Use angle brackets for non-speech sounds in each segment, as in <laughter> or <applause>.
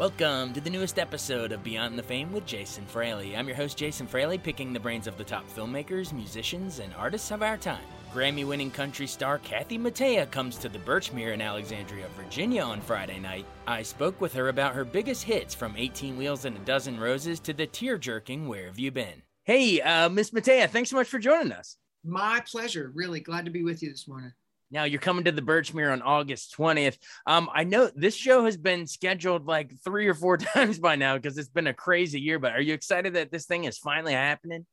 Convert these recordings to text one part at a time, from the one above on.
Welcome to the newest episode of Beyond the Fame with Jason Fraley. I'm your host, Jason Fraley, picking the brains of the top filmmakers, musicians, and artists of our time. Grammy winning country star Kathy Mattea comes to the Birchmere in Alexandria, Virginia on Friday night. I spoke with her about her biggest hits from 18 Wheels and a Dozen Roses to the tear jerking Where Have You Been? Hey, uh, Miss Mattea, thanks so much for joining us. My pleasure. Really glad to be with you this morning. Now you're coming to the Birchmere on August 20th. Um, I know this show has been scheduled like three or four <laughs> times by now because it's been a crazy year. But are you excited that this thing is finally happening?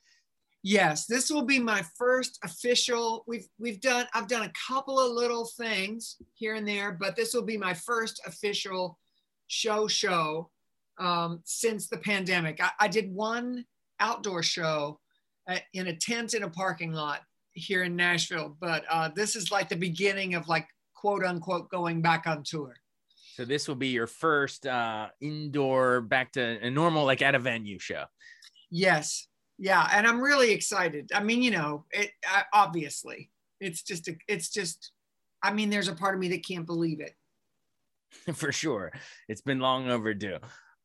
Yes, this will be my first official. We've we've done. I've done a couple of little things here and there, but this will be my first official show show um, since the pandemic. I, I did one outdoor show uh, in a tent in a parking lot here in Nashville, but uh, this is like the beginning of like quote unquote going back on tour. So this will be your first uh, indoor back to a normal like at a venue show. Yes, yeah, and I'm really excited. I mean, you know, it uh, obviously it's just a, it's just. I mean, there's a part of me that can't believe it. <laughs> For sure, it's been long overdue.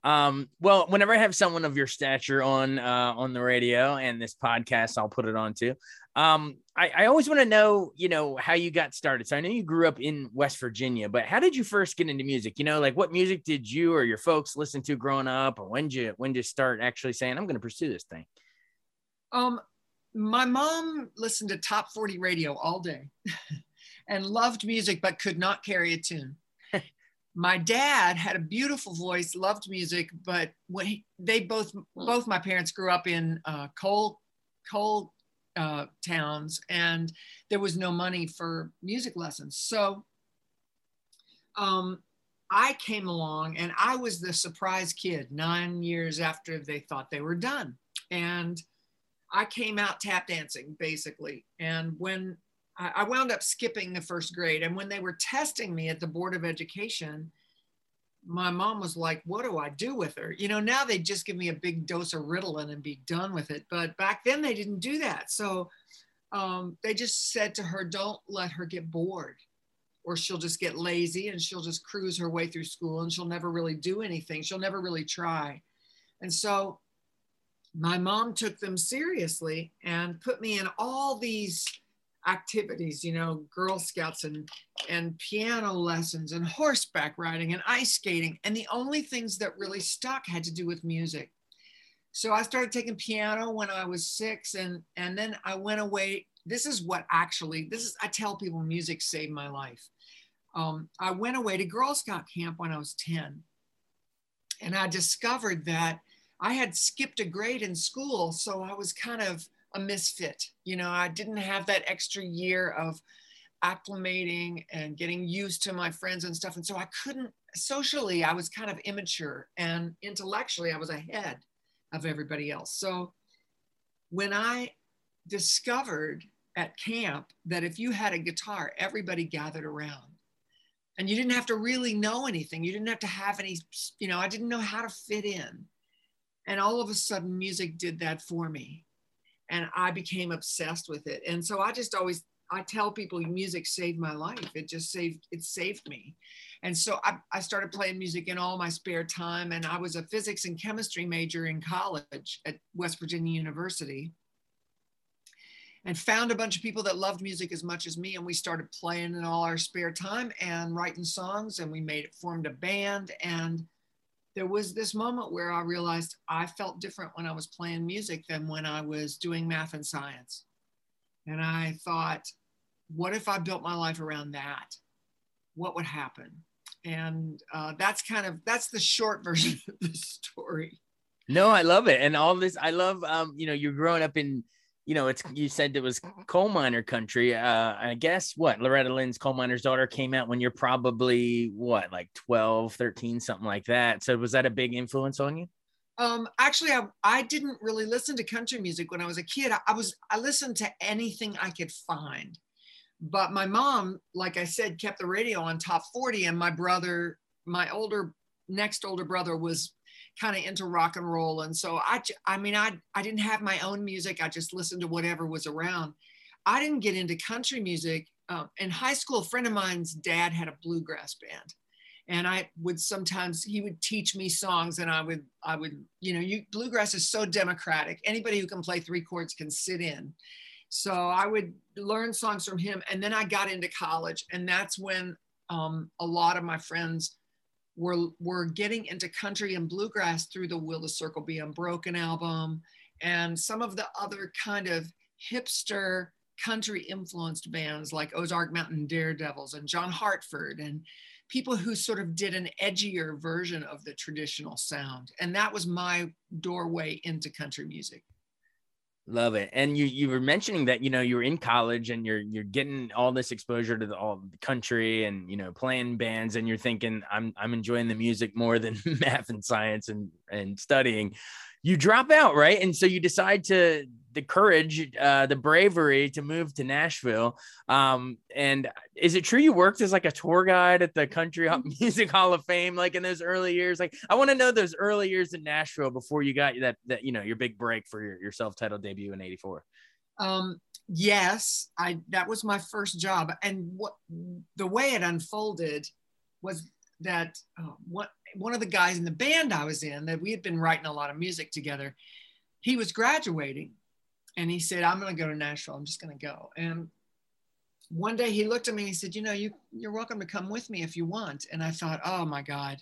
Um, well, whenever I have someone of your stature on uh, on the radio and this podcast, I'll put it on too. Um, I, I always want to know, you know, how you got started. So I know you grew up in West Virginia, but how did you first get into music? You know, like what music did you or your folks listen to growing up, or when did you when did you start actually saying, I'm going to pursue this thing? Um, my mom listened to top 40 radio all day <laughs> and loved music, but could not carry a tune <laughs> my dad had a beautiful voice, loved music, but when he, they both both my parents grew up in uh, coal coal uh, towns, and there was no money for music lessons. So um, I came along, and I was the surprise kid. Nine years after they thought they were done, and I came out tap dancing basically. And when I wound up skipping the first grade. And when they were testing me at the Board of Education, my mom was like, What do I do with her? You know, now they just give me a big dose of Ritalin and be done with it. But back then they didn't do that. So um, they just said to her, Don't let her get bored, or she'll just get lazy and she'll just cruise her way through school and she'll never really do anything. She'll never really try. And so my mom took them seriously and put me in all these activities, you know, Girl Scouts and, and piano lessons and horseback riding and ice skating. And the only things that really stuck had to do with music. So I started taking piano when I was six and, and then I went away. This is what actually, this is, I tell people music saved my life. Um, I went away to Girl Scout camp when I was 10. And I discovered that I had skipped a grade in school. So I was kind of, a misfit. You know, I didn't have that extra year of acclimating and getting used to my friends and stuff. And so I couldn't, socially, I was kind of immature and intellectually, I was ahead of everybody else. So when I discovered at camp that if you had a guitar, everybody gathered around. And you didn't have to really know anything. You didn't have to have any, you know, I didn't know how to fit in. And all of a sudden, music did that for me and I became obsessed with it. And so I just always I tell people music saved my life. It just saved it saved me. And so I, I started playing music in all my spare time. And I was a physics and chemistry major in college at West Virginia University. And found a bunch of people that loved music as much as me. And we started playing in all our spare time and writing songs. And we made it formed a band. And there was this moment where I realized I felt different when I was playing music than when I was doing math and science. And I thought, what if I built my life around that? what would happen? And uh, that's kind of that's the short <laughs> version of the story. No, I love it, and all this. I love, um, you know, you're growing up in, you know, it's you said it was coal miner country. Uh, I guess what Loretta Lynn's coal miner's daughter came out when you're probably what, like 12, 13, something like that. So was that a big influence on you? Um, actually, I, I didn't really listen to country music when I was a kid. I, I was I listened to anything I could find, but my mom, like I said, kept the radio on top 40, and my brother, my older next older brother, was kind of into rock and roll, and so I I mean I I didn't have my own music. I just listened to whatever was around. I didn't get into country music. Um, in high school, a friend of mine's dad had a bluegrass band and I would sometimes he would teach me songs and I would I would you know you bluegrass is so democratic anybody who can play three chords can sit in so I would learn songs from him and then I got into college and that's when um, a lot of my friends were were getting into country and bluegrass through the Will the Circle Be Unbroken album and some of the other kind of hipster country influenced bands like Ozark Mountain Daredevils and John Hartford and people who sort of did an edgier version of the traditional sound. And that was my doorway into country music. Love it. And you you were mentioning that you know you were in college and you're you're getting all this exposure to the, all the country and you know playing bands and you're thinking I'm I'm enjoying the music more than <laughs> math and science and and studying. You drop out, right? And so you decide to the courage, uh, the bravery to move to Nashville. Um, and is it true you worked as like a tour guide at the Country <laughs> Music Hall of Fame, like in those early years? Like, I want to know those early years in Nashville before you got that that you know your big break for your, your self titled debut in '84. Um, yes, I that was my first job, and what the way it unfolded was that uh, what one of the guys in the band I was in that we had been writing a lot of music together. He was graduating and he said, I'm going to go to Nashville. I'm just going to go. And one day he looked at me and he said, You know, you, you're welcome to come with me if you want. And I thought, Oh my God,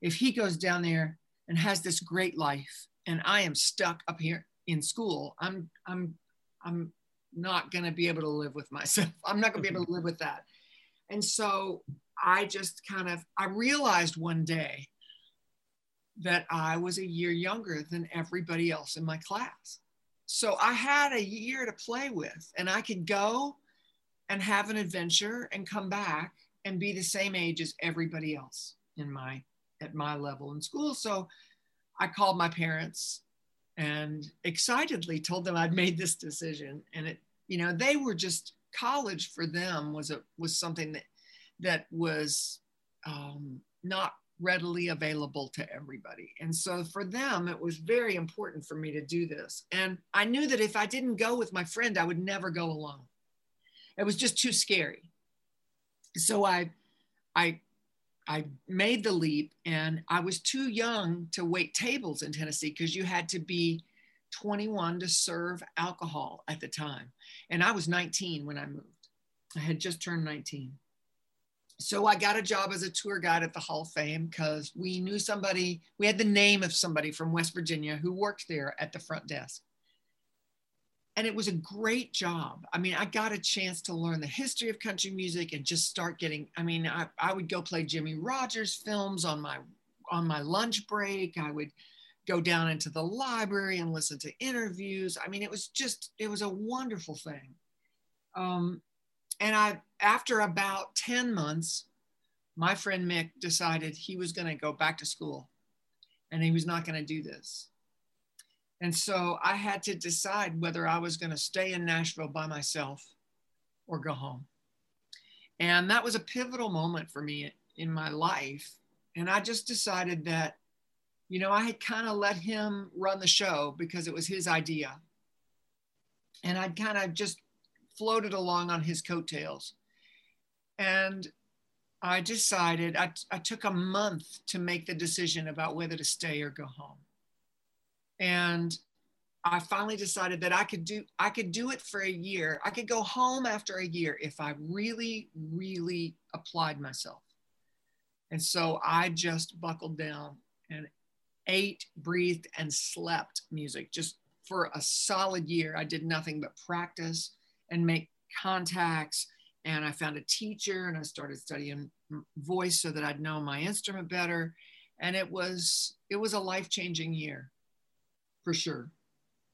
if he goes down there and has this great life and I am stuck up here in school, I'm, I'm, I'm not going to be able to live with myself. I'm not going to be able to <laughs> live with that. And so I just kind of, I realized one day that I was a year younger than everybody else in my class so I had a year to play with, and I could go and have an adventure and come back and be the same age as everybody else in my at my level in school. So I called my parents and excitedly told them I'd made this decision. And it, you know, they were just college for them was a was something that that was um, not readily available to everybody. And so for them, it was very important for me to do this. And I knew that if I didn't go with my friend, I would never go alone. It was just too scary. So I, I, I made the leap and I was too young to wait tables in Tennessee because you had to be 21 to serve alcohol at the time. And I was 19 when I moved. I had just turned 19 so I got a job as a tour guide at the Hall of Fame because we knew somebody, we had the name of somebody from West Virginia who worked there at the front desk. And it was a great job. I mean, I got a chance to learn the history of country music and just start getting, I mean, I, I would go play Jimmie Rodgers films on my on my lunch break. I would go down into the library and listen to interviews. I mean, it was just, it was a wonderful thing. Um, and I, after about 10 months, my friend Mick decided he was going to go back to school and he was not going to do this. And so I had to decide whether I was going to stay in Nashville by myself or go home. And that was a pivotal moment for me in my life. And I just decided that, you know, I had kind of let him run the show because it was his idea. And I'd kind of just floated along on his coattails. And I decided, I, I took a month to make the decision about whether to stay or go home. And I finally decided that I could do I could do it for a year. I could go home after a year if I really, really applied myself. And so I just buckled down and ate, breathed, and slept music just for a solid year. I did nothing but practice and make contacts and I found a teacher and I started studying voice so that I'd know my instrument better. And it was it was a life changing year, for sure.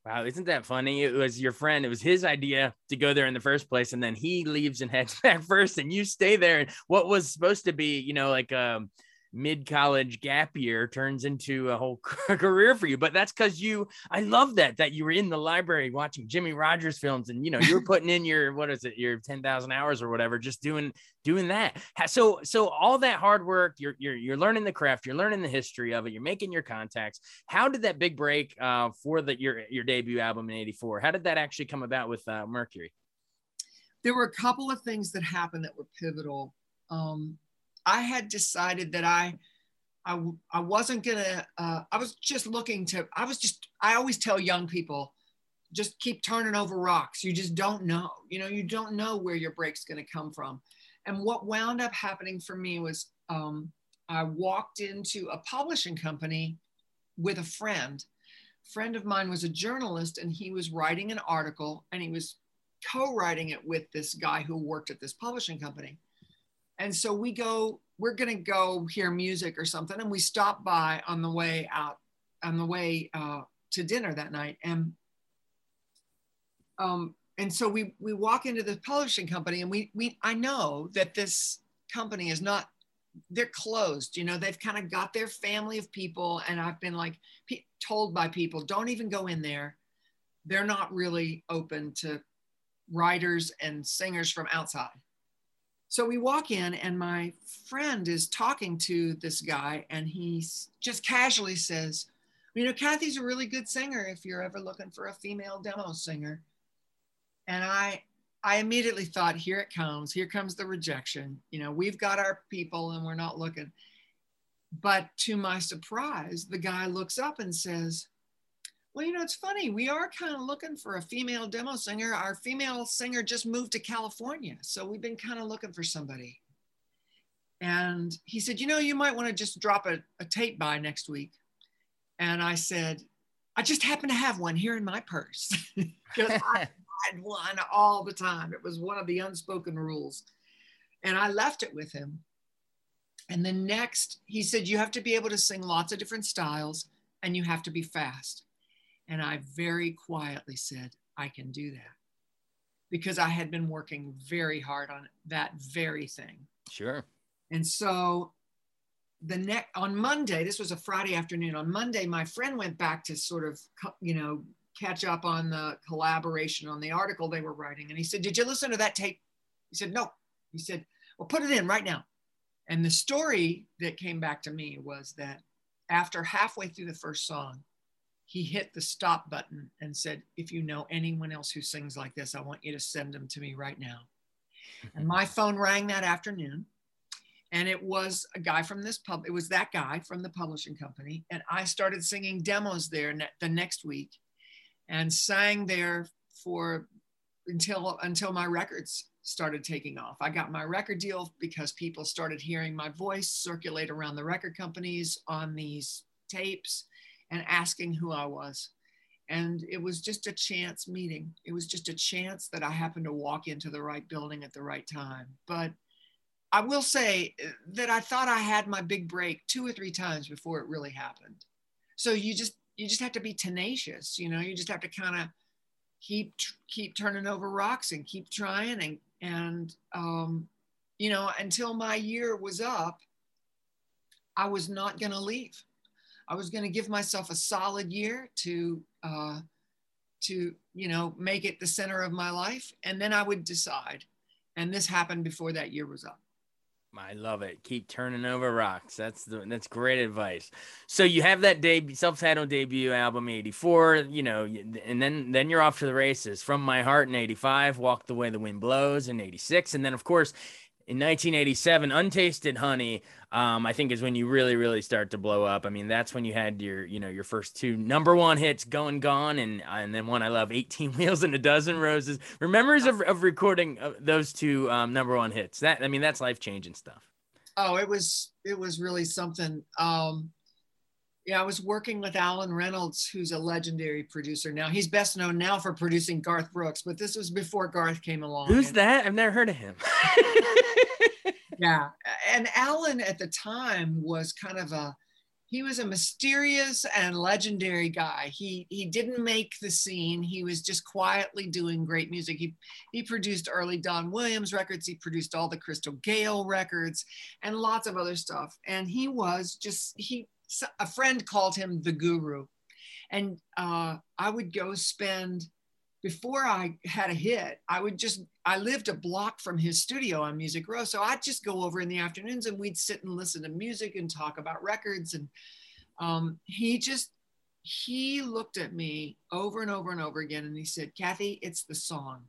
Wow, isn't that funny? It was your friend. It was his idea to go there in the first place, and then he leaves and <laughs> heads back first, and you stay there. And what was supposed to be, you know, like um, mid college gap year turns into a whole <laughs> career for you. But that's because you, I love that, that you were in the library watching Jimmie Rodgers films and, you know, you were <laughs> putting in your, what is it, your 10,000 hours or whatever, just doing, doing that. So, so all that hard work, you're, you're, you're learning the craft, you're learning the history of it, you're making your contacts. How did that big break uh, for the, your, your debut album in 84, how did that actually come about with uh, Mercury? There were a couple of things that happened that were pivotal. Um, I had decided that I, I, I wasn't gonna, uh, I was just looking to, I was just, I always tell young people, just keep turning over rocks. You just don't know, you know, you don't know where your break's gonna come from. And what wound up happening for me was um, I walked into a publishing company with a friend. friend of mine was a journalist and he was writing an article and he was co-writing it with this guy who worked at this publishing company and so we go, we're going to go hear music or something. And we stop by on the way out, on the way uh, to dinner that night. And um, and so we we walk into the publishing company and we we I know that this company is not they're closed you know they've kind of got their family of people and I've been like pe- told by people don't even go in there they're not really open to writers and singers from outside so we walk in, and my friend is talking to this guy, and he just casually says, You know, Kathy's a really good singer if you're ever looking for a female demo singer. And I, I immediately thought, Here it comes. Here comes the rejection. You know, we've got our people and we're not looking. But to my surprise, the guy looks up and says, well, you know, it's funny. We are kind of looking for a female demo singer. Our female singer just moved to California. So we've been kind of looking for somebody. And he said, You know, you might want to just drop a, a tape by next week. And I said, I just happen to have one here in my purse <laughs> because I had one all the time. It was one of the unspoken rules. And I left it with him. And the next, he said, You have to be able to sing lots of different styles and you have to be fast. And I very quietly said, I can do that because I had been working very hard on that very thing. Sure. And so the next on Monday, this was a Friday afternoon. On Monday, my friend went back to sort of, you know, catch up on the collaboration on the article they were writing. And he said, Did you listen to that tape? He said, No. He said, Well, put it in right now. And the story that came back to me was that after halfway through the first song, he hit the stop button and said, If you know anyone else who sings like this, I want you to send them to me right now. and my phone rang that afternoon. And it was a guy from this pub, it was that guy from the publishing company. And I started singing demos there ne- the next week and sang there for until until my records started taking off. I got my record deal because people started hearing my voice circulate around the record companies on these tapes and asking who I was. And it was just a chance meeting. It was just a chance that I happened to walk into the right building at the right time. But I will say that I thought I had my big break two or three times before it really happened. So you just you just have to be tenacious, you know. You just have to kind of keep keep turning over rocks and keep trying and and um, you know until my year was up, I was not going to leave. I was going to give myself a solid year to uh, to you know make it the center of my life, and then I would decide. And this happened before that year was up. I love it. Keep turning over rocks. That's the that's great advice. So you have that debut, self-titled debut album, '84. You know, and then then you're off to the races. From My Heart in '85, Walk the Way the Wind Blows in '86, and then of course in 1987 untasted honey um, i think is when you really really start to blow up. I mean that's when you had your you know your first two number one hits going gone and and then one i love 18 wheels and a dozen roses. Remembers of, of recording uh, those two um, number one hits? That i mean that's life changing stuff. Oh it was it was really something. Um, Yeah, I was working with Allen Reynolds, who's a legendary producer now. He's best known now for producing Garth Brooks, but this was before Garth came along. Who's that? I've never heard of him. <laughs> <laughs> yeah. And Allen at the time was kind of a he was a mysterious and legendary guy. He he didn't make the scene. He was just quietly doing great music. He he produced early Don Williams records. He produced all the Crystal Gayle records and lots of other stuff. And he was just he a friend called him the guru. And uh, I would go spend before I had a hit, I would just, I lived a block from his studio on Music Row. So I'd just go over in the afternoons and we'd sit and listen to music and talk about records. And um, he just, he looked at me over and over and over again and he said, Kathy, it's the song.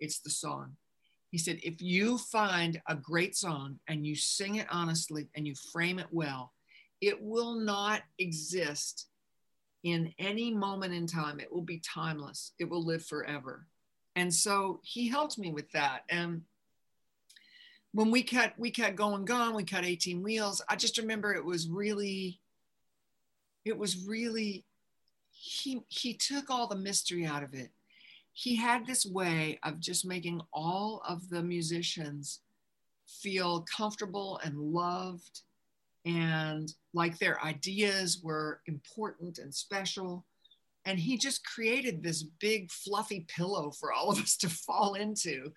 It's the song. He said, if you find a great song and you sing it honestly and you frame it well, it will not exist in any moment in time. It will be timeless. It will live forever. And so he helped me with that. And when we cut, we cut going gone, we cut 18 wheels. I just remember it was really, it was really, he he took all the mystery out of it. He had this way of just making all of the musicians feel comfortable and loved and like their ideas were important and special. And he just created this big fluffy pillow for all of us to fall into.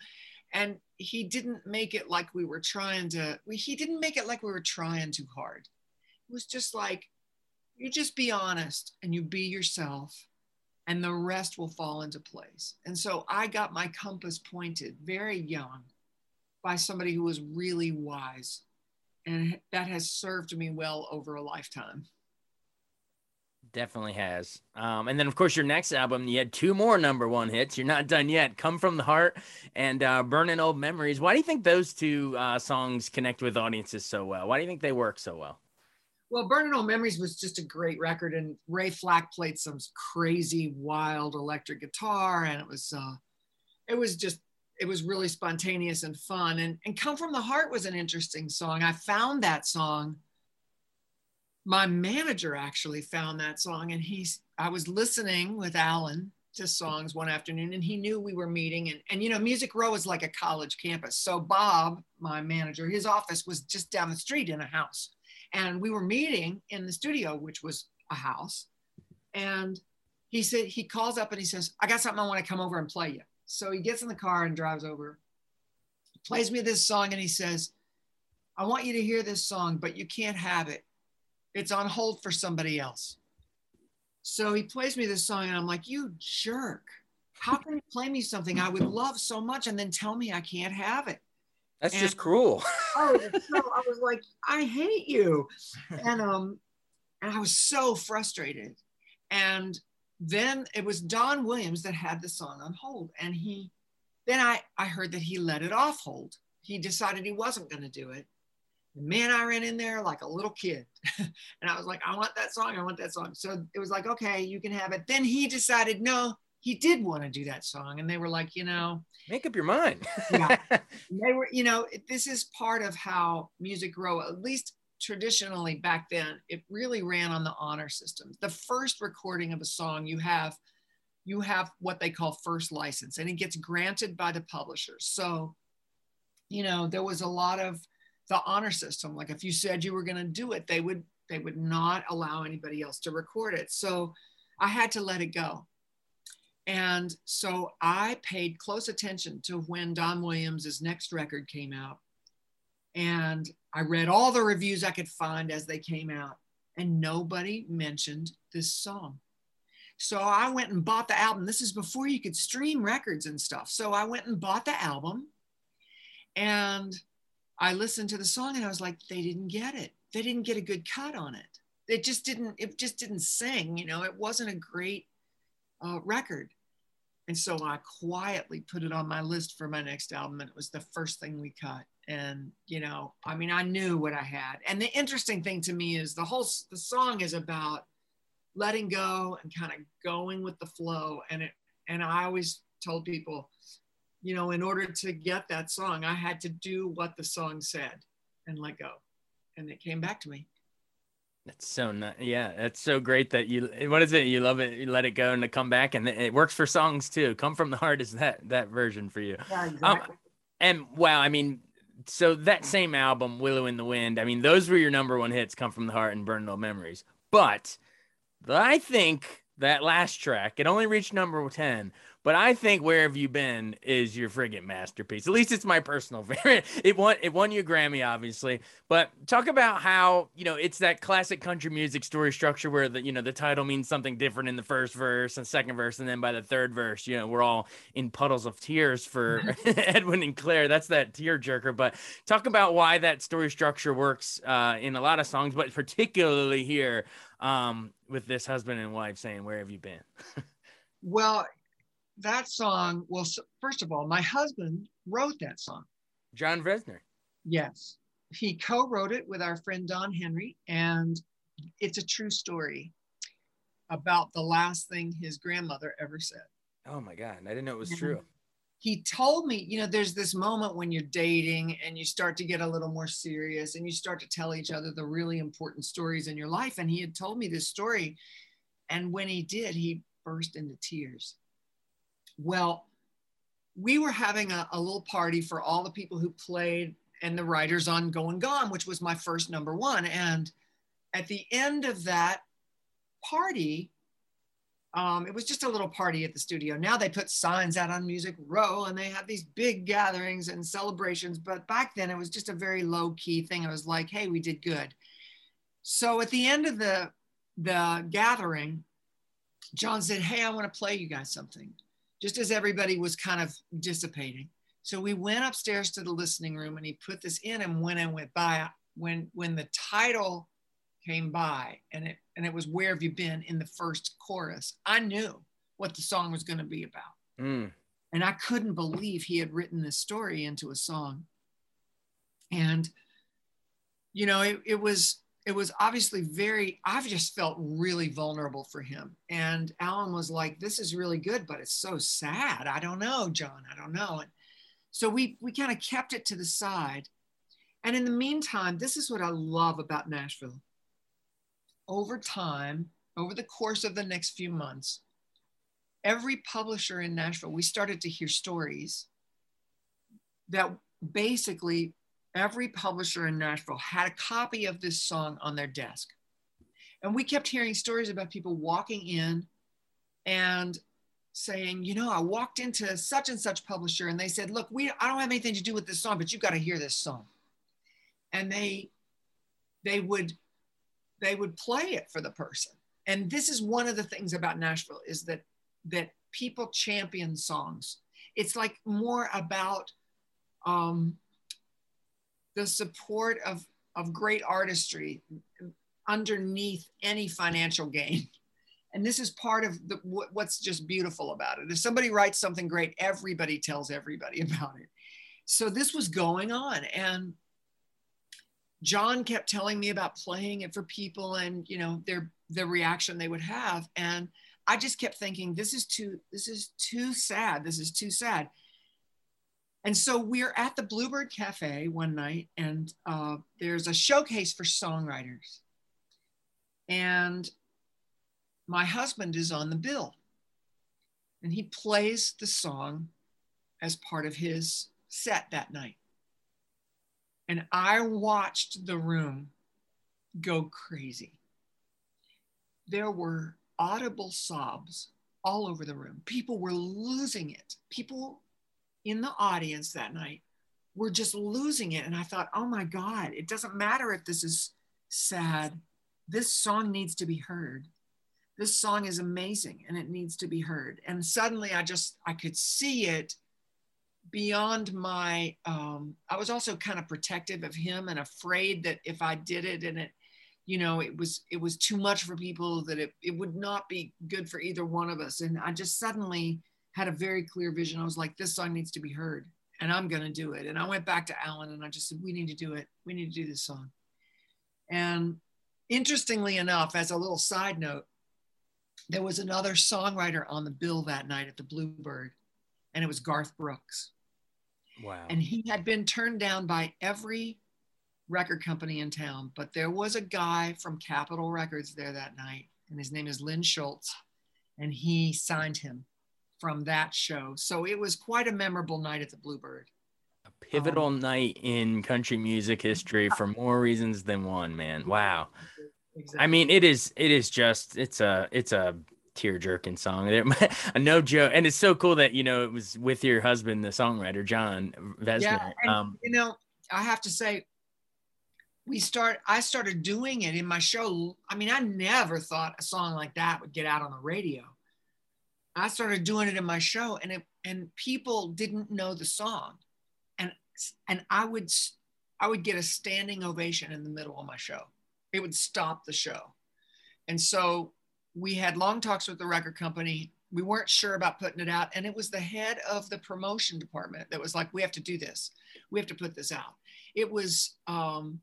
And he didn't make it like we were trying to, he didn't make it like we were trying too hard. It was just like, you just be honest and you be yourself and the rest will fall into place. And so I got my compass pointed very young by somebody who was really wise and that has served me well over a lifetime. Definitely has. Um, and then of course your next album you had two more number one hits. You're not done yet. Come from the heart and uh, burning old memories. Why do you think those two uh, songs connect with audiences so well? Why do you think they work so well? Well burning old memories was just a great record and Ray Flacke played some crazy wild electric guitar and it was uh, it was just it was really spontaneous and fun. And, and Come From the Heart was an interesting song. I found that song. My manager actually found that song, and he's I was listening with Allen to songs one afternoon, and he knew we were meeting. And, and you know, Music Row is like a college campus. So Bob, my manager, his office was just down the street in a house. And we were meeting in the studio, which was a house. And he said, he calls up and he says, I got something I want to come over and play you. So he gets in the car and drives over, plays me this song, and he says, I want you to hear this song, but you can't have it. It's on hold for somebody else. So he plays me this song, and I'm like, You jerk. How can you play me something I would love so much and then tell me I can't have it? That's and, just cruel. <laughs> oh, so I was like, I hate you. And um, and I was so frustrated. And then it was Don Williams that had the song on hold. And he, then I, I heard that he let it off hold. He decided he wasn't going to do it. And man, I ran in there like a little kid. <laughs> and I was like, I want that song. I want that song. So it was like, okay, you can have it. Then he decided, no, he did want to do that song. And they were like, you know, make up your mind. yeah. <laughs> They were, you know, this is part of how Music Row, at least traditionally back then, it really ran on the honor system. The first recording of a song you have, you have what they call first license, and it gets granted by the publishers. So, you know, there was a lot of the honor system. Like if you said you were going to do it, they would they would not allow anybody else to record it. So I had to let it go. And so I paid close attention to when Don Williams' next record came out. And I read all the reviews I could find as they came out, and nobody mentioned this song. So I went and bought the album. This is before you could stream records and stuff. So I went and bought the album and I listened to the song and I was like, they didn't get it. They didn't get a good cut on it. It just didn't, it just didn't sing, you know, it wasn't a great uh, record. And so I quietly put it on my list for my next album and it was the first thing we cut. And you know i mean i knew what i had. And the interesting thing to me is the whole the song is about letting go and kind of going with the flow. And it and i always told people you know in order to get that song i had to do what the song said and let go. And it came back to me That's so nice. Yeah, that's so great that you. What is it? You love it. You let it go and to come back, and it works for songs too. "Come from the Heart" is that that version for you. Yeah, exactly. Um, and wow, I mean, so that same album, "Willow in the Wind." I mean, those were your number one hits, "Come from the Heart" and "Burning Old Memories." But I think that last track, it only reached number ten, but I think "Where Have You Been" is your friggin' masterpiece. At least it's my personal <laughs> favorite. It won it won you a Grammy, obviously. But talk about how you know it's that classic country music story structure where the you know the title means something different in the first verse and second verse, and then by the third verse, you know we're all in puddles of tears for <laughs> Edwin and Claire. That's that tear jerker. But talk about why that story structure works uh, in a lot of songs, but particularly here um, with this husband and wife saying, "Where have you been?" <laughs> well, that song, well, first of all, my husband wrote that song. Jon Vezner. Yes. He co wrote it with our friend Don Henry, and it's a true story about the last thing his grandmother ever said. Oh my God. I didn't know it was true. He told me, you know, there's this moment when you're dating and you start to get a little more serious and you start to tell each other the really important stories in your life. And he had told me this story. And when he did, he burst into tears. Well, we were having a, a, little party for all the people who played and the writers on Going Gone, which was my first number one. And at the end of that party, um, it was just a little party at the studio. Now they put signs out on Music Row and they have these big gatherings and celebrations. But back then it was just a very low key thing. It was like, hey, we did good. So at the end of the the gathering, Jon said, hey, I want to play you guys something just as everybody was kind of dissipating. So we went upstairs to the listening room and he put this in and when I went by, when when the title came by and it and it was Where Have You Been in the first chorus, I knew what the song was going to be about. Mm. And I couldn't believe he had written this story into a song. And you know, it, it was it was obviously very i've just felt really vulnerable for him. And allen was like this is really good but it's so sad. I don't know jon. I don't know. And so we we kind of kept it to the side. And in the meantime this is what i love about nashville. Over time over the course of the next few months every publisher in nashville we started to hear stories that basically every publisher in Nashville had a copy of this song on their desk. And we kept hearing stories about people walking in and saying, you know, I walked into such and such publisher and they said, look, we I don't have anything to do with this song, but you've got to hear this song. And they they would they would play it for the person. And this is one of the things about Nashville is that that people champion songs. It's like more about um, the support of, of great artistry underneath any financial gain. <laughs> And this is part of the, what's just beautiful about it. If somebody writes something great, everybody tells everybody <laughs> about it. So this was going on. And Jon kept telling me about playing it for people and, you know, their, the reaction they would have. And I just kept thinking, this is too, this is too sad. This is too sad. And so we're at the Bluebird Cafe one night, and uh, there's a showcase for songwriters. And my husband is on the bill, and he plays the song as part of his set that night. And I watched the room go crazy. There were audible sobs all over the room. People were losing it. People in the audience that night were just losing it. And I thought, oh my God, it doesn't matter if this is sad. This song needs to be heard. This song is amazing and it needs to be heard. And suddenly I just, I could see it beyond my, um, I was also kind of protective of him and afraid that if I did it and it, you know, it was, it was too much for people that it, it would not be good for either one of us. And I just suddenly, had a very clear vision. I was like, this song needs to be heard and I'm going to do it. And I went back to Allen and I just said, we need to do it. We need to do this song. And interestingly enough, as a little side note, there was another songwriter on the bill that night at the Bluebird, and it was Garth Brooks. Wow. And he had been turned down by every record company in town, but there was a guy from Capitol Records there that night, and his name is Lynn Shults, and he signed him from that show. So it was quite a memorable night at the Bluebird. A pivotal um, night in country music history for more reasons than one, man. Wow. Exactly. I mean, it is it is just it's a it's a tear jerking song. A <laughs> no joke, and it's so cool that you know it was with your husband, the songwriter Jon Vezner. Yeah, and, um, you know, I have to say, we start. I started doing it in my show. I mean, I never thought a song like that would get out on the radio. I started doing it in my show, and it and people didn't know the song, and and I would I would get a standing ovation in the middle of my show. It would stop the show, and so we had long talks with the record company. We weren't sure about putting it out. And it was the head of the promotion department that was like, we have to do this. We have to put this out. It was, um,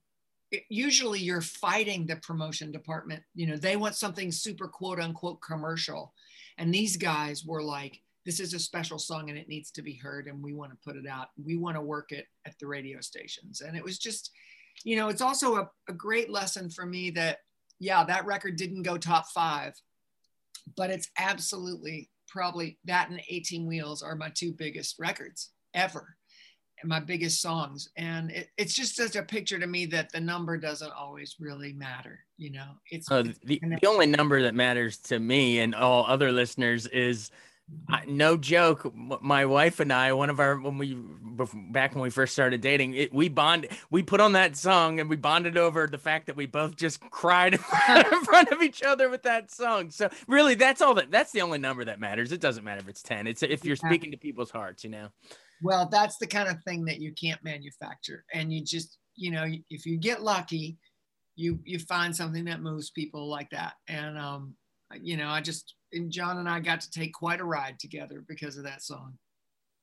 usually you're fighting the promotion department. You know, they want something super quote unquote commercial. And these guys were like, this is a special song and it needs to be heard and we want to put it out. We want to work it at the radio stations. And it was just, you know, it's also a, a great lesson for me that yeah, that record didn't go top five, but it's absolutely probably that and 18 Wheels are my two biggest records ever my biggest songs. And it, it's just such a picture to me that the number doesn't always really matter. You know, it's, uh, it's the, the only number that matters to me and all other listeners is I, no joke. My wife and I, one of our when we back when we first started dating, it, we bond. We put on that song and we bonded over the fact that we both just <laughs> cried in front of each other with that song. So really, that's all that. That's the only number that matters. It doesn't matter if it's ten. It's if you're speaking to people's hearts, you know. Well, that's the kind of thing that you can't manufacture, and you just you know if you get lucky, you you find something that moves people like that, and um, you know I just and Jon and I got to take quite a ride together because of that song.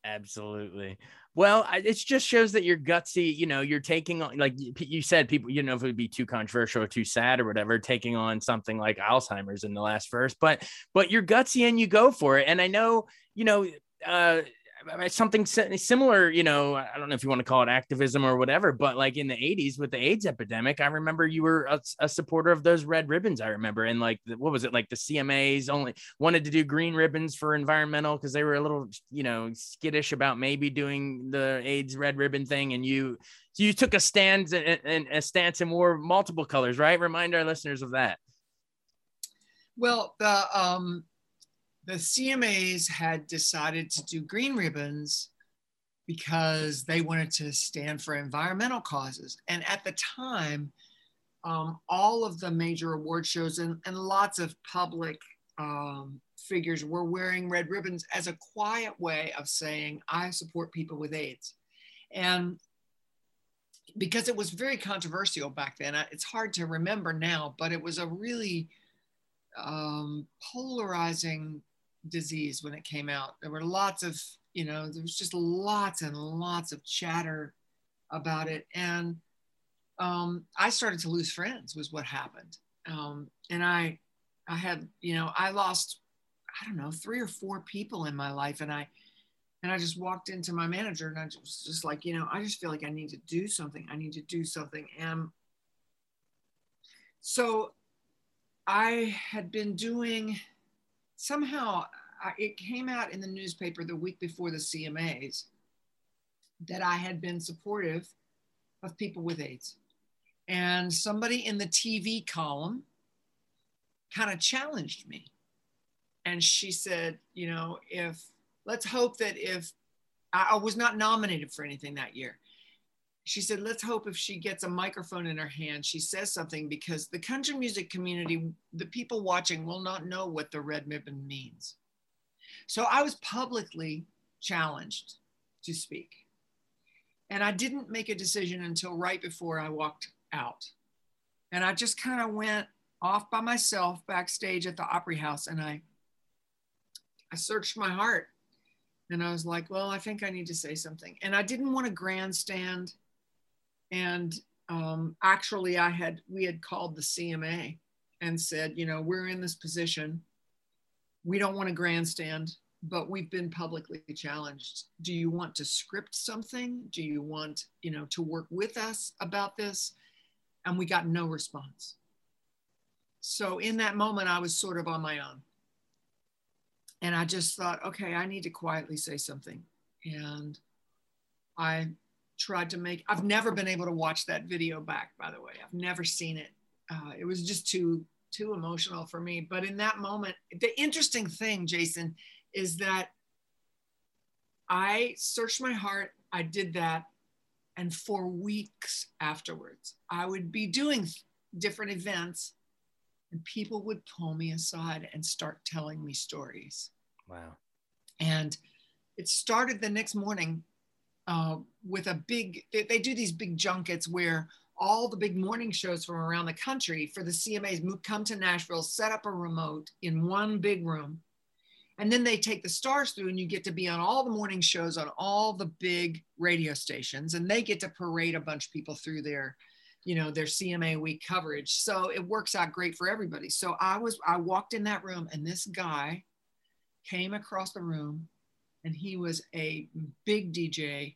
Absolutely. Well, it just shows that you're gutsy. You know, you're taking on, like you said, people, you know, if it would be too controversial or too sad or whatever, taking on something like Alzheimer's in the last verse, but, but you're gutsy and you go for it. And I know, you know, uh, something similar, you know, I don't know if you want to call it activism or whatever, but like in the 80s with the AIDS epidemic, I remember you were a, a supporter of those red ribbons. I remember. And like, what was it? Like the CMAs only wanted to do green ribbons for environmental because they were a little, you know, skittish about maybe doing the AIDS red ribbon thing. And you, you took a stand and a stance and wore multiple colors, right? Remind our listeners of that. Well, the, um, the CMAs had decided to do green ribbons because they wanted to stand for environmental causes. And at the time, um, all of the major award shows and, and lots of public um, figures were wearing red ribbons as a quiet way of saying, I support people with AIDS. And because it was very controversial back then, it's hard to remember now, but it was a really um, polarizing disease when it came out. There were lots of, you know, there was just lots and lots of chatter about it. And um, I started to lose friends was what happened. Um, and I, I had, you know, I lost, I don't know, three or four people in my life. And I, and I just walked into my manager and I was just like, you know, I just feel like I need to do something. I need to do something. And so I had been doing somehow I, it came out in the newspaper the week before the CMAs that I had been supportive of people with AIDS. And somebody in the TV column kind of challenged me. And she said, you know, if let's hope that if I, I was not nominated for anything that year, she said, let's hope if she gets a microphone in her hand, she says something because the country music community, the people watching will not know what the red ribbon means. So I was publicly challenged to speak. And I didn't make a decision until right before I walked out. And I just kind of went off by myself backstage at the Opry House and I I searched my heart and I was like, well, I think I need to say something. And I didn't want to grandstand and um, actually, I had we had called the CMA and said, you know, we're in this position. We don't want to grandstand. but we've been publicly challenged. Do you want to script something? Do you want, you know, to work with us about this? And we got no response. So in that moment, I was sort of on my own. And I just thought, okay, I need to quietly say something. And I tried to make, I've never been able to watch that video back, by the way. I've never seen it. Uh, it was just too, too emotional for me. But in that moment, the interesting thing, Jason, is that I searched my heart. I did that. And for weeks afterwards, I would be doing different events and people would pull me aside and start telling me stories. Wow. And it started the next morning uh, with a big, they, they, do these big junkets where all the big morning shows from around the country for the CMAs come to Nashville, set up a remote in one big room, and then they take the stars through, and you get to be on all the morning shows on all the big radio stations, and they get to parade a bunch of people through their, you know, their CMA week coverage. So it works out great for everybody. So I was, I walked in that room, and this guy came across the room, and he was a big DJ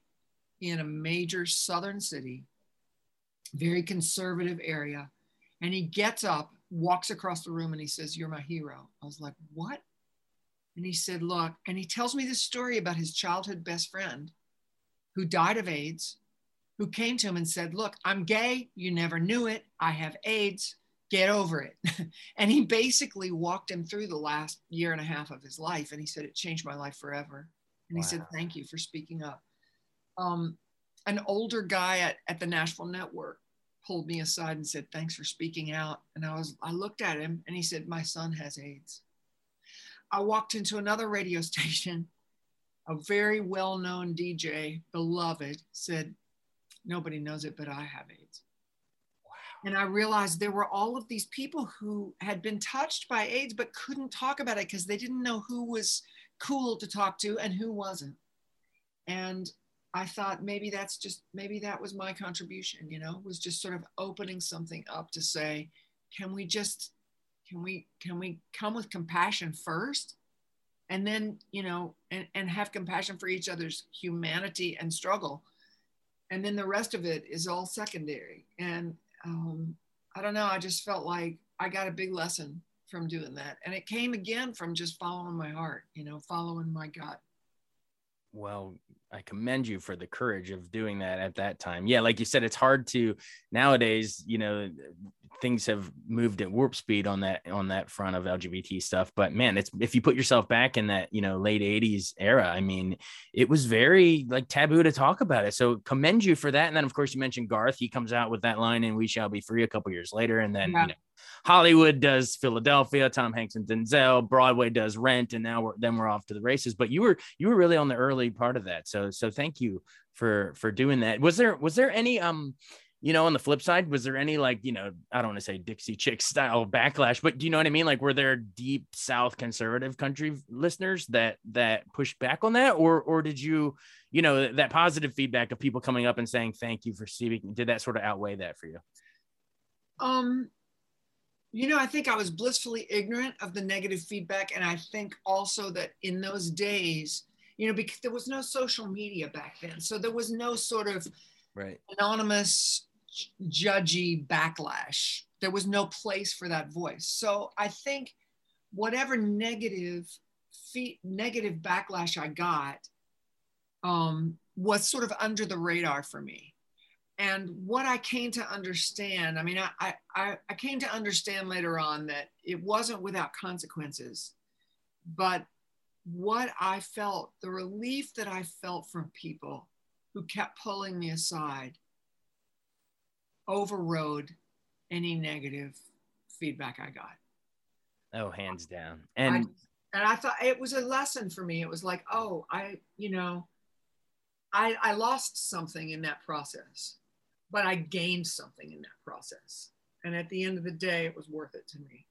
in a major southern city, very conservative area. And he gets up, walks across the room, and he says, You're my hero. I was like, What? And he said, Look, and he tells me this story about his childhood best friend who died of AIDS, who came to him and said, Look, I'm gay. You never knew it. I have AIDS. Get over it. <laughs> and he basically walked him through the last year and a half of his life. And he said, It changed my life forever. And wow. he said, Thank you for speaking up. Um, an older guy at, at the Nashville Network pulled me aside and said, Thanks for speaking out. And I was, I looked at him and he said, My son has AIDS. I walked into another radio <laughs> station. A very well known DJ, beloved, said, Nobody knows it, but I have AIDS. Wow. And I realized there were all of these people who had been touched by AIDS, but couldn't talk about it because they didn't know who was cool to talk to and who wasn't. And I thought maybe that's just, maybe that was my contribution, you know, was just sort of opening something up to say, can we just can we can we come with compassion first? And then you know and, and have compassion for each other's humanity and struggle. And then the rest of it is all secondary. And um, i don't know i just felt like i got a big lesson from doing that and it came again from just following my heart you know following my gut well I commend you for the courage of doing that at that time. Yeah, like you said, it's hard to nowadays, you know, things have moved at warp speed on that on that front of LGBT stuff. But man, it's if you put yourself back in that, you know, late 80s era, I mean, it was very like taboo to talk about it. So commend you for that. And then of course you mentioned Garth. He comes out with that line and we shall be free a couple years later. And then yeah. you know, Hollywood does Philadelphia, Tom Hanks and Denzel, Broadway does Rent, and now we're then we're off to the races. But you were you were really on the early part of that. So so thank you for for doing that. Was there was there any um you know, on the flip side, was there any like, you know, I don't want to say Dixie Chick style backlash, but do you know what I mean? Like, were there deep South conservative country listeners that that pushed back on that, or or did you, you know, that positive feedback of people coming up and saying thank you for speaking? Did that sort of outweigh that for you? Um, you know, I think I was blissfully ignorant of the negative feedback. And I think also that in those days, you know, because there was no social media back then. So there was no sort of right. anonymous, judgy backlash. There was no place for that voice. So I think whatever negative, fe- negative backlash I got um, was sort of under the radar for me and what I came to understand, I mean, I, I, I came to understand later on that it wasn't without consequences, but what I felt, the relief that I felt from people who kept pulling me aside overrode any negative feedback I got. Oh, hands down. And I, and I thought it was a lesson for me. It was like, oh, I, you know, I, I lost something in that process but I gained something in that process. And at the end of the day, it was worth it to me.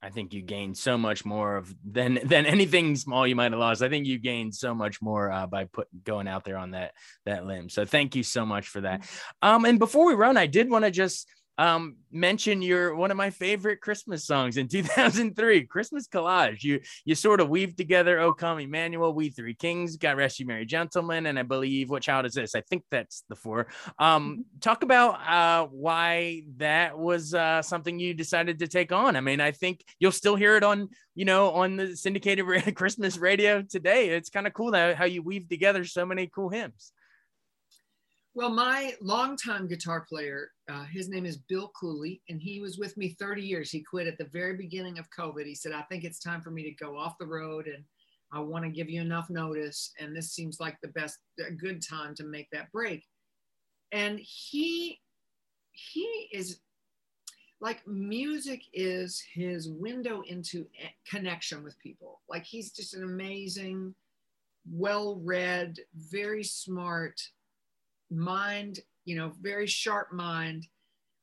I think you gained so much more of than than anything small you might have lost. I think you gained so much more uh, by put going out there on that that limb. So thank you so much for that. Mm-hmm. Um, and before we run, I did want to just um, mention your one of my favorite Christmas songs in <laughs> 2003, Christmas Collage. You you sort of weave together "O Come Emmanuel," "We Three Kings," "God Rest You Merry Gentlemen," and I believe "What Child Is This?" I think that's the four. Um, mm-hmm. talk about uh, why that was uh, something you decided to take on. I mean, I think you'll still hear it on you know on the syndicated <laughs> Christmas radio today. It's kind of cool that how you weave together so many cool hymns. Well, my longtime guitar player, uh, his name is Bill Cooley, and he was with me 30 years. He quit at the very beginning of COVID. He said, I think it's time for me to go off the road and I want to give you enough notice. And this seems like the best, a good time to make that break. And he, he is like music is his window into connection with people. Like he's just an amazing, well read, very smart, mind, you know, very sharp mind.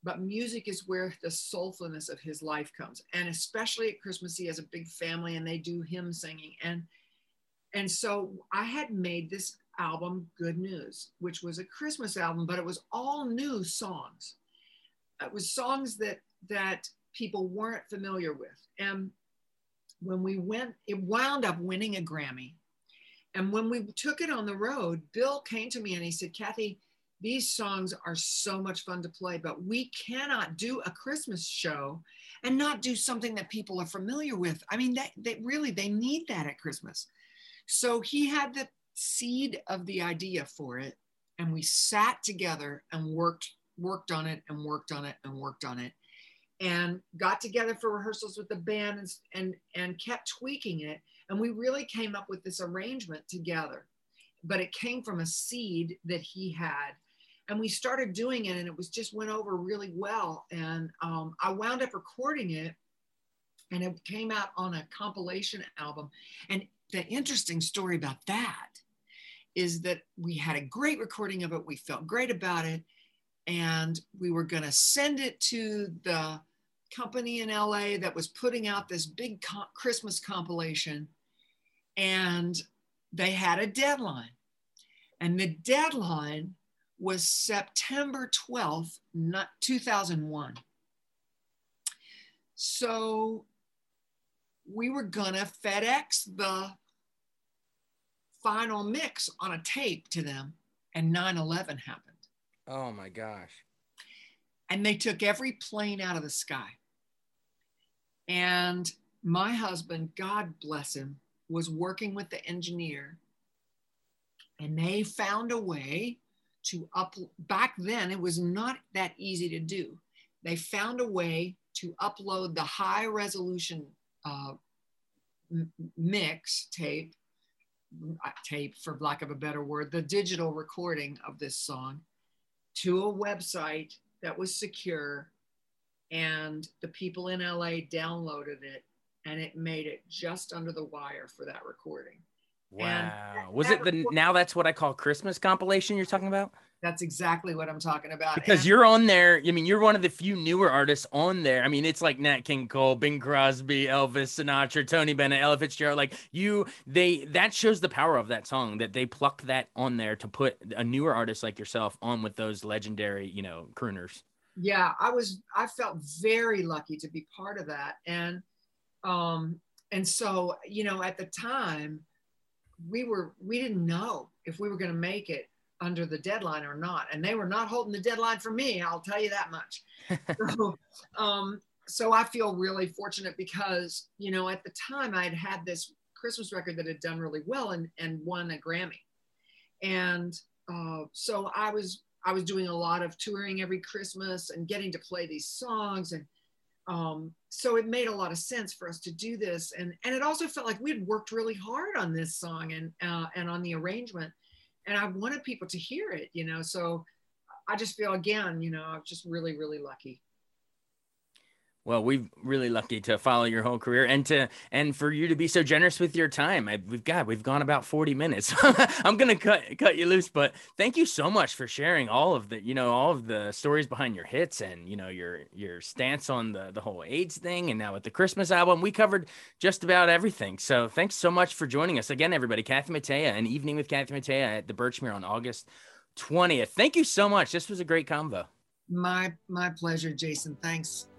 But music is where the soulfulness of his life comes. And especially at Christmas, he has a big family and they do hymn singing. And and so I had made this album, Good News, which was a Christmas album, but it was all new songs. It was songs that that people weren't familiar with. And when we went, it wound up winning a Grammy and when we took it on the road, Bill came to me and he said, Kathy, these songs are so much fun to play, but we cannot do a Christmas show and not do something that people are familiar with. I mean, they, they really, they need that at Christmas. So he had the seed of the idea for it. And we sat together and worked, worked on it and worked on it and worked on it and got together for rehearsals with the band and, and, and kept tweaking it and we really came up with this arrangement together. But it came from a seed that he had. And we started doing it, and it was just went over really well. And um, I wound up recording it, and it came out on a compilation album. And the interesting story about that is that we had a great recording of it. We felt great about it. And we were going to send it to the company in LA that was putting out this big co- Christmas compilation and they had a deadline. And the deadline was September 12th, not 2001. So we were gonna FedEx the final mix on a tape to them, and 9 11 happened. Oh my gosh. And they took every plane out of the sky. And my husband, God bless him, was working with the engineer and they found a way to up back then it was not that easy to do. They found a way to upload the high resolution uh, mix tape uh, tape for lack of a better word the digital recording of this song to a website that was secure and the people in la downloaded it and it made it just under the wire for that recording. Wow. was it the now that's what I call Christmas compilation you're talking about? That's exactly what I'm talking about. Because and, you're on there. I mean, you're one of the few newer artists on there. I mean, it's like Nat King Cole, Bing Crosby, Elvis, Sinatra, Tony Bennett, Ella Fitzgerald. Like you, they that shows the power of that song that they plucked that on there to put a newer artist like yourself on with those legendary, you know, crooners. Yeah, I was. I felt very lucky to be part of that, and um, and so, you know, at the time, we were we didn't know if we were going to make it under the deadline or not, and they were not holding the deadline for me. I'll tell you that much. <laughs> so, um, so I feel really fortunate because you know at the time I'd had this Christmas record that had done really well and and won a Grammy, and uh, so I was I was doing a lot of touring every Christmas and getting to play these songs and um, so it made a lot of sense for us to do this. And and it also felt like we had worked really hard on this song and uh, and on the arrangement. And i wanted people to hear it you know so i just feel again you know i'm just really really lucky well, we've really lucky to follow your whole career and to and for you to be so generous with your time. I, we've got we've gone about 40 minutes. <laughs> I'm gonna cut cut you loose, but thank you so much for sharing all of the you know all of the stories behind your hits and you know your your stance on the the whole AIDS thing and now with the Christmas album. We covered just about everything. So thanks so much for joining us again, everybody. Kathy Mattea, an evening with Kathy Mattea at the Birchmere on August 20th. Thank you so much. This was a great convo. My my pleasure, Jason. Thanks.